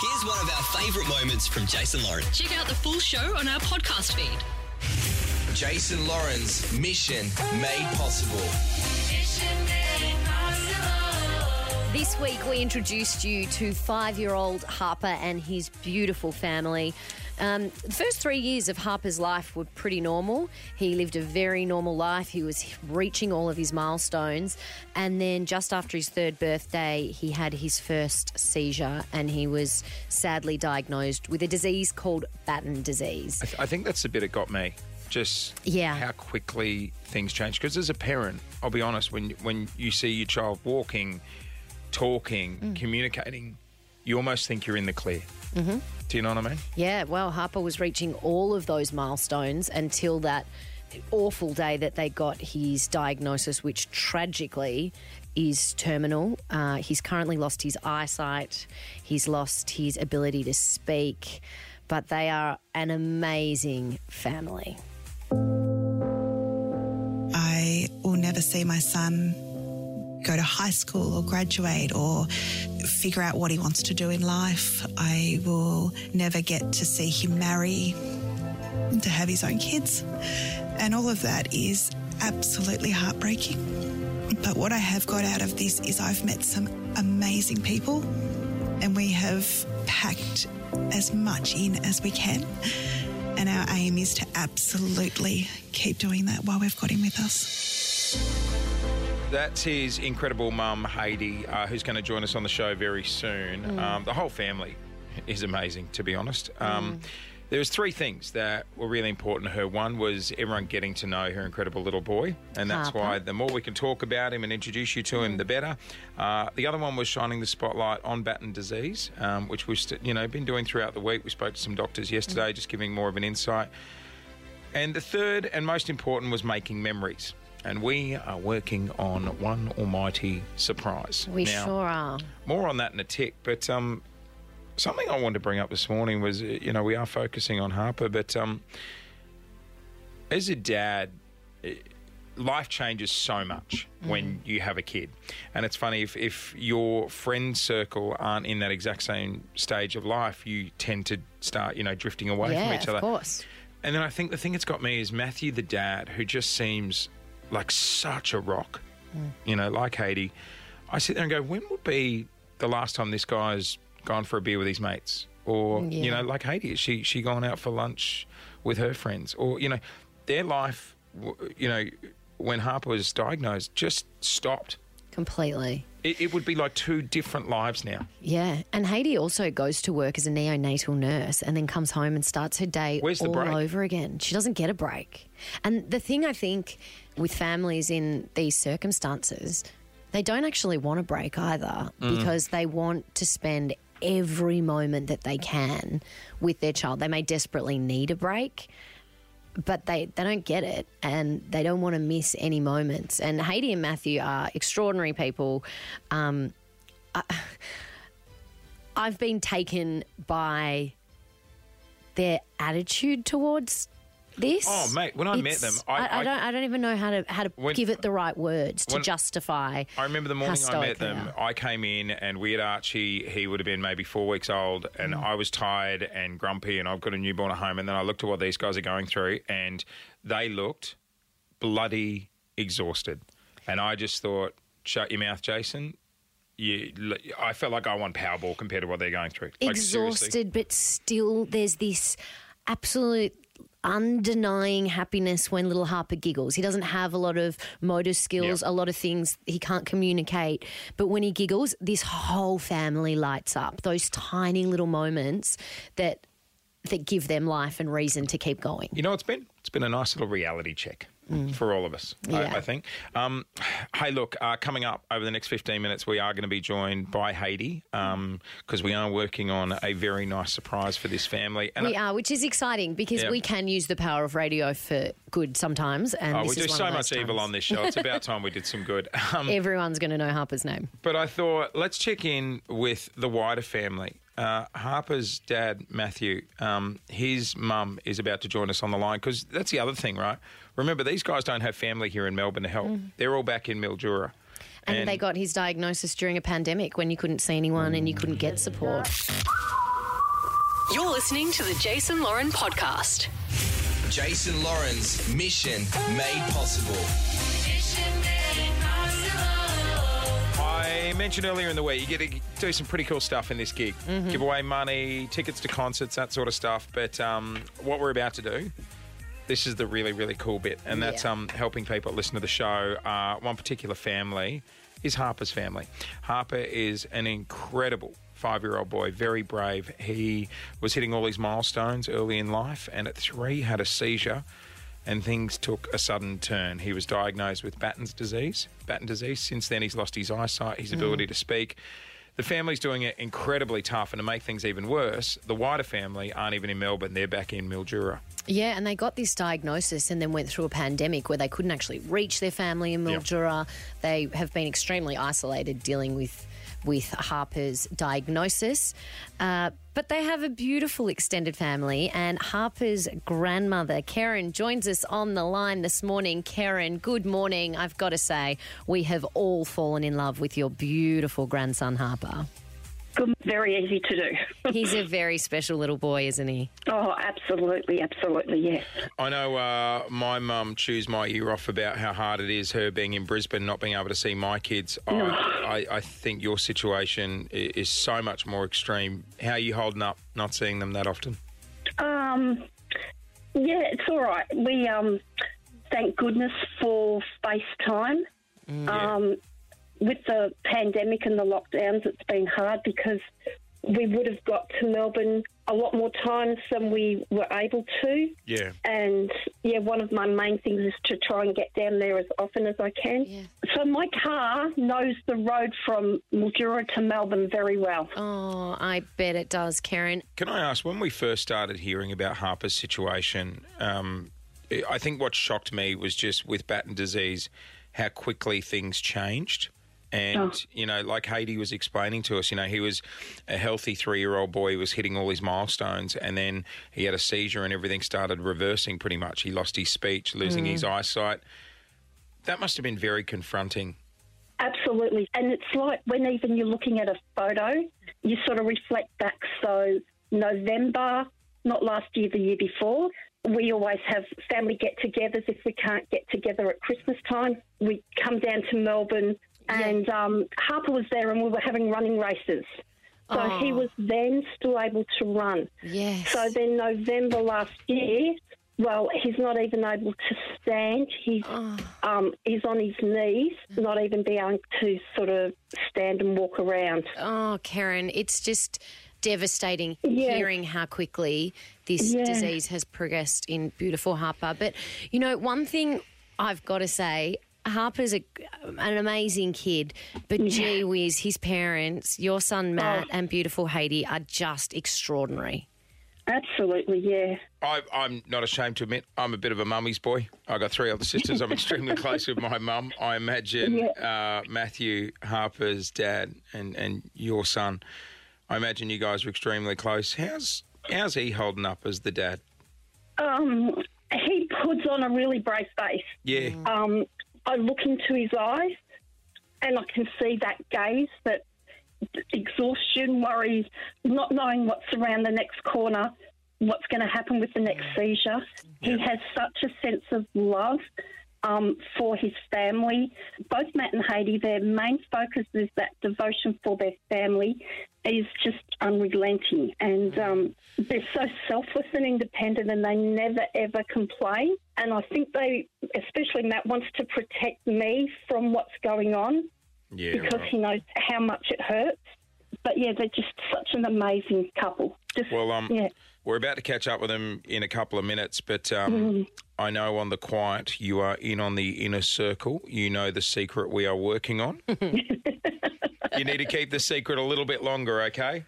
Here's one of our favourite moments from Jase and Lauren. Check out the full show on our podcast feed. Jase and Lauren's Mission Made Possible. This week, we introduced you to five year old Harper and his beautiful family. Um, the first three years of Harper's life were pretty normal. He lived a very normal life. He was reaching all of his milestones. And then, just after his third birthday, he had his first seizure and he was sadly diagnosed with a disease called Batten disease. I, th- I think that's the bit that got me. Just Yeah. how quickly things change. Because as a parent, I'll be honest, when when you see your child walking, talking, Mm. communicating, you almost think you're in the clear. Mm-hmm. Do you know what I mean? Yeah, well, Harper was reaching all of those milestones until that awful day that they got his diagnosis, which tragically is terminal. Uh, he's currently lost his eyesight, he's lost his ability to speak, but they are an amazing family. I will never see my son go to high school or graduate or figure out what he wants to do in life. I will never get to see him marry, to have his own kids. And all of that is absolutely heartbreaking. But what I have got out of this is I've met some amazing people and we have packed as much in as we can. And our aim is to absolutely keep doing that while we've got him with us. That's his incredible mum, Haiti, uh, who's going to join us on the show very soon. Um, the whole family is amazing, to be honest. Um, There was three things that were really important to her. One was everyone getting to know her incredible little boy, and that's Harper. why the more we can talk about him and introduce you to him, the better. Uh, the other one was shining the spotlight on Batten disease, um, which we've st- you know been doing throughout the week. We spoke to some doctors yesterday, just giving more of an insight. And the third and most important was making memories. And we are working on one almighty surprise. We Now, sure are. More on that in a tick, but um, something I wanted to bring up this morning was, uh, you know, we are focusing on Harper, but um, as a dad, eh, life changes so much when you have a kid. And it's funny, if, if your friend circle aren't in that exact same stage of life, you tend to start, you know, drifting away from Yeah, each of other. course. And then I think the thing that's got me is Matthew, the dad, who just seems like such a rock. Hmm. You know, like Haiti. I sit there and go, when would be the last time this guy's gone for a beer with his mates? Or, you know, like Haiti, is she, she gone out for lunch with her friends? Or, you know, their life, you know, when Harper was diagnosed, just stopped. Completely. It, it would be like two different lives now. Yeah, and Haiti also goes to work as a neonatal nurse and then comes home and starts her day all break? over again. She doesn't get a break. And the thing I think with families in these circumstances, they don't actually want a break either Mm. because they want to spend every moment that they can with their child. They may desperately need a break. But they, they don't get it and they don't want to miss any moments. And Haiti and Matthew are extraordinary people. Um, I've been taken by their attitude towards this. Oh, mate, when I met them, I- I, I- don't I don't even know how to how to When- give it the right words to when- justify. I remember the morning I met them. I came in and we had Archie. He would have been maybe four weeks old, and Mm. I was tired and grumpy, and I've got a newborn at home. And then I looked at what these guys are going through, and they looked bloody exhausted. And I just thought, "Shut your mouth, Jason." You, I felt like I won Powerball compared to what they're going through. Like. Exhausted, but still there's this absolute undenying happiness when little Harper giggles. He doesn't have a lot of motor skills, Yep. a lot of things he can't communicate. But when he giggles, this whole family lights up. Those tiny little moments that that give them life and reason to keep going. You know, it's been it's been a nice little reality check for all of us. Mm. Yeah. I, I think. Um, hey, look, uh, coming up over the next fifteen minutes, we are going to be joined by Haiti because we are working on a very nice surprise for this family. And We I- are, which is exciting because Yeah. we can use the power of radio for good sometimes. And oh, this we is do so much those evil on this show. It's about time we did some good. Um, Everyone's going to know Harper's name. But I thought let's check in with the wider family. Uh, Harper's dad, Matthew, um, his mum is about to join us on the line because that's the other thing, right? Remember, these guys don't have family here in Melbourne to help. They're all back in Mildura. And, they got his diagnosis during a pandemic when you couldn't see anyone and you couldn't get support. You're listening to the Jase and Lauren podcast. Jase and Lauren's Mission Made Possible. Mentioned earlier in the week, you get to do some pretty cool stuff in this gig. Give away money, tickets to concerts, that sort of stuff. But um, what we're about to do, this is the really, really cool bit. And that's Yeah. um, helping people listen to the show. Uh, one particular family is Harper's family. Harper is an incredible five year old boy, very brave. He was hitting all these milestones early in life, and at three had a seizure and things took a sudden turn. He was diagnosed with Batten's disease. Batten disease. Since then, he's lost his eyesight, his hmm. ability to speak. The family's doing it incredibly tough, and to make things even worse, the wider family aren't even in Melbourne; they're back in Mildura. Yeah, and they got this diagnosis and then went through a pandemic where they couldn't actually reach their family in Yep. Mildura. They have been extremely isolated dealing with with Harper's diagnosis. Uh, but they have a beautiful extended family, and Harper's grandmother, Karen, joins us on the line this morning. Karen, good morning. I've got to say, we have all fallen in love with your beautiful grandson, Harper. Good, very easy to do. He's a very special little boy, isn't he? oh, absolutely, absolutely, yes. I know uh, my mum chews my ear off about how hard it is her being in Brisbane, not being able to see my kids. I, I, I think your situation is so much more extreme. How are you holding up, not seeing them that often? Um, yeah, it's all right. We um, thank goodness for FaceTime. Um, with the pandemic and the lockdowns, it's been hard because we would have got to Melbourne a lot more times than we were able to. Yeah. And yeah, one of my main things is to try and get down there as often as I can. Yeah. So my car knows the road from Mildura to Melbourne very well. Oh, I bet it does, Karen. Can I ask, when we first started hearing about Harper's situation, um, I think what shocked me was just with Batten disease, how quickly things changed. And, Oh. you know, like Haiti was explaining to us, you know, he was a healthy three year old boy, he was hitting all his milestones, and then he had a seizure and everything started reversing pretty much. He lost his speech, losing his mm. eyesight. That must have been very confronting. Absolutely. And it's like when even you're looking at a photo, you sort of reflect back. So, November, not last year, the year before, we always have family get togethers if we can't get together at Christmas time. We come down to Melbourne, and um, Harper was there, and we were having running races. So he was then still able to run. Yes. So then November last year, well, he's not even able to stand. He's um, he's on his knees, not even being able to sort of stand and walk around. Oh, Karen, it's just devastating Yeah. hearing how quickly this Yeah. disease has progressed in beautiful Harper. But, you know, one thing I've got to say. Harper's a, an amazing kid, but gee whiz, his parents, your son Matt and beautiful Haiti, are just extraordinary. Absolutely, yeah. I, I'm not ashamed to admit I'm a bit of a mummy's boy. I got three other sisters. I'm extremely close with my mum. I imagine uh, Matthew Harper's dad and, and your son. I imagine you guys are extremely close. How's how's he holding up as the dad? Um, he puts on a really brave face. Yeah, Um, I look into his eyes, and I can see that gaze, that exhaustion, worry, not knowing what's around the next corner, what's going to happen with the next seizure. He has such a sense of love um, for his family. Both Matt and Haiti, their main focus is that devotion for their family is just unrelenting. And um, they're so selfless and independent, and they never ever complain. And I think they, especially Matt, wants to protect me from what's going on yeah. because right. he knows how much it hurts. But yeah, they're just such an amazing couple. Just Well, um, yeah. we're about to catch up with them in a couple of minutes, but um, Mm-hmm. I know on the quiet you are in on the inner circle. You know the secret we are working on. you need to keep the secret a little bit longer, okay?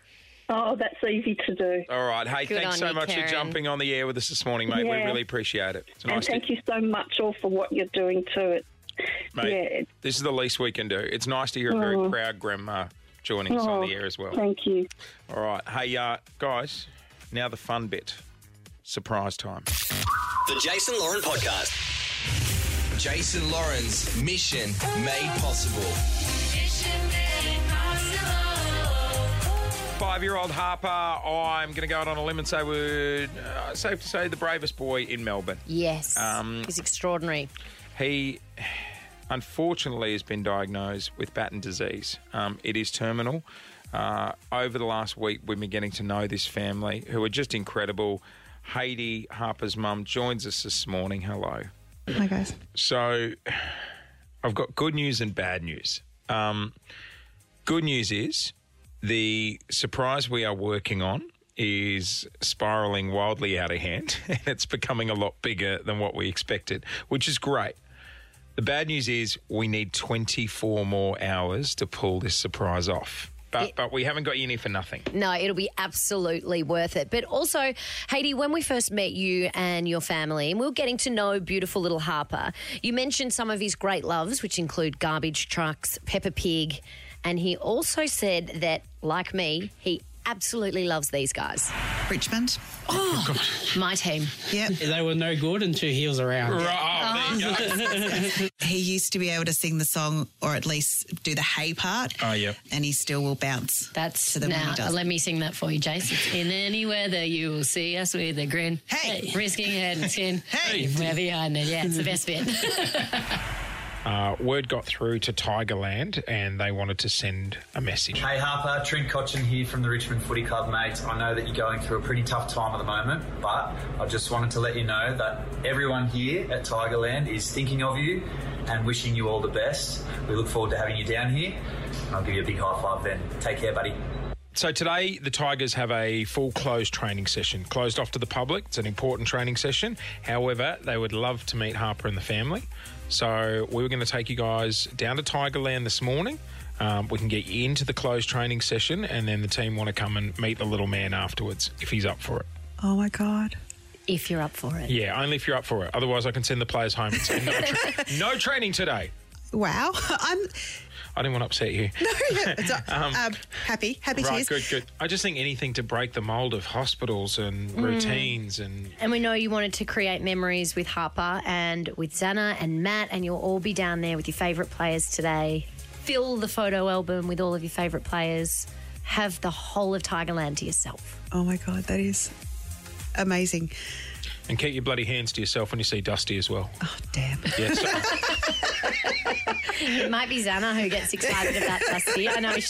Oh, that's easy to do. All right. Hey, Good thanks on so you, much Karen. for jumping on the air with us this morning, mate. We really appreciate it. It's And nice to thank you so much all for what you're doing too. It, Mate, yeah, this is the least we can do. It's nice to hear a very proud grandma joining us on oh, the air as well. Thank you. All right. Hey, uh, guys, now the fun bit. Surprise time. The Jase and Lauren Podcast. Jase and Lauren's Mission Made Possible. Five-year-old Harper, I'm going to go out on a limb and say we're uh, safe to say the bravest boy in Melbourne. Yes. Um, He's extraordinary. He unfortunately has been diagnosed with Batten disease. Um, it is terminal. Uh, over the last week, we've been getting to know this family, who are just incredible. Haiti, Harper's mum, joins us this morning. Hello. Hi, guys. So, I've got good news and bad news. Um, good news is the surprise we are working on is spiraling wildly out of hand and it's becoming a lot bigger than what we expected, which is great. The bad news is we need 24 more hours to pull this surprise off. But, It- but we haven't got you in here for nothing. No, it'll be absolutely worth it. But also, Haiti, when we first met you and your family, and we were getting to know beautiful little Harper, you mentioned some of his great loves, which include garbage trucks, Peppa Pig, and he also said that, like me, he absolutely loves these guys. Richmond. Oh, oh my team. Yep. They were no good until he was around. Right, there you go. He used to be able to sing the song or at least do the hey part. Oh, yep. And he still will bounce. That's to them when now. he does. Let me sing that for you, Jason. In any weather, you will see us with a grin. Hey. risking head and skin. Hey. we're behind it. Yeah, it's the best bit. Uh, word got through to Tigerland and they wanted to send a message. Hey Harper, Trent Cotchin here from the Richmond Footy Club, mates. I know that you're going through a pretty tough time at the moment, but I just wanted to let you know that everyone here at Tigerland is thinking of you and wishing you all the best. We look forward to having you down here, I'll give you a big high five then. Take care, buddy. So today, the Tigers have a full closed training session, closed off to the public. It's an important training session. However, they would love to meet Harper and the family. So we were going to take you guys down to Tigerland this morning. Um, we can get you into the closed training session, and then the team want to come and meet the little man afterwards if he's up for it. Oh my God. if you're up for it. Yeah, only if you're up for it. Otherwise, I can send the players home and say no, tra- no training today. Wow. I'm I didn't want to upset you. it's, uh, um, happy. Happy Right, tears. good, good. I just think anything to break the mold of hospitals and routines and And we know you wanted to create memories with Harper and with Zana and Matt, and you'll all be down there with your favourite players today. Fill the photo album with all of your favourite players. Have the whole of Tigerland to yourself. Oh my God. That is amazing. And keep your bloody hands to yourself when you see Dusty as well. Oh, damn. Yeah, so- It might be Zana who gets excited about Dusty. I know. Is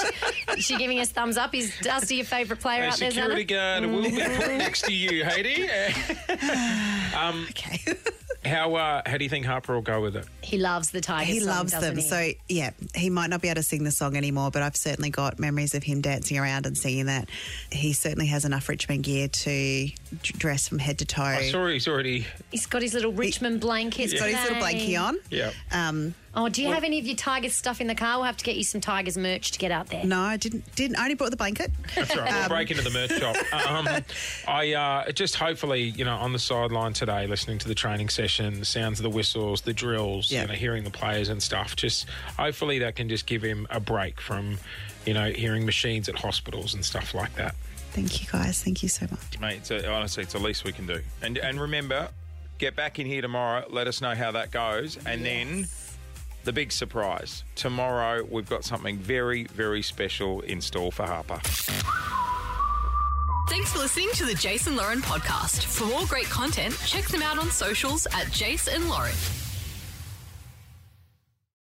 she, she giving us thumbs up? Is Dusty your favourite player a out there, security Zana? guard will be put next to you, Haiti. Um, okay. How uh, how do you think Harper will go with it? He loves the Tigers. he song, loves them. he? So, yeah, he might not be able to sing the song anymore, but I've certainly got memories of him dancing around and singing that. He certainly has enough Richmond gear to d- dress from head to toe. I saw he's already. he's got his little Richmond blanket. He's got his little blankie on. Yeah. Um, Oh, do you have any of your Tigers stuff in the car? We'll have to get you some Tigers merch to get out there. no, I didn't. Didn't. I only brought the blanket. That's right. We'll break into the merch shop. Um, I uh, just hopefully, you know, on the sideline today, listening to the training session, the sounds of the whistles, the drills, Yeah. you know, hearing the players and stuff. Just hopefully that can just give him a break from, you know, hearing machines at hospitals and stuff like that. Thank you, guys. Thank you so much. Mate, it's a, honestly, it's the least we can do. And and remember, get back in here tomorrow. Let us know how that goes, and then the big surprise tomorrow. We've got something very very special in store for Harper. Thanks for listening to the Jase and Lauren podcast. For more great content, check them out on socials at Jase and Lauren.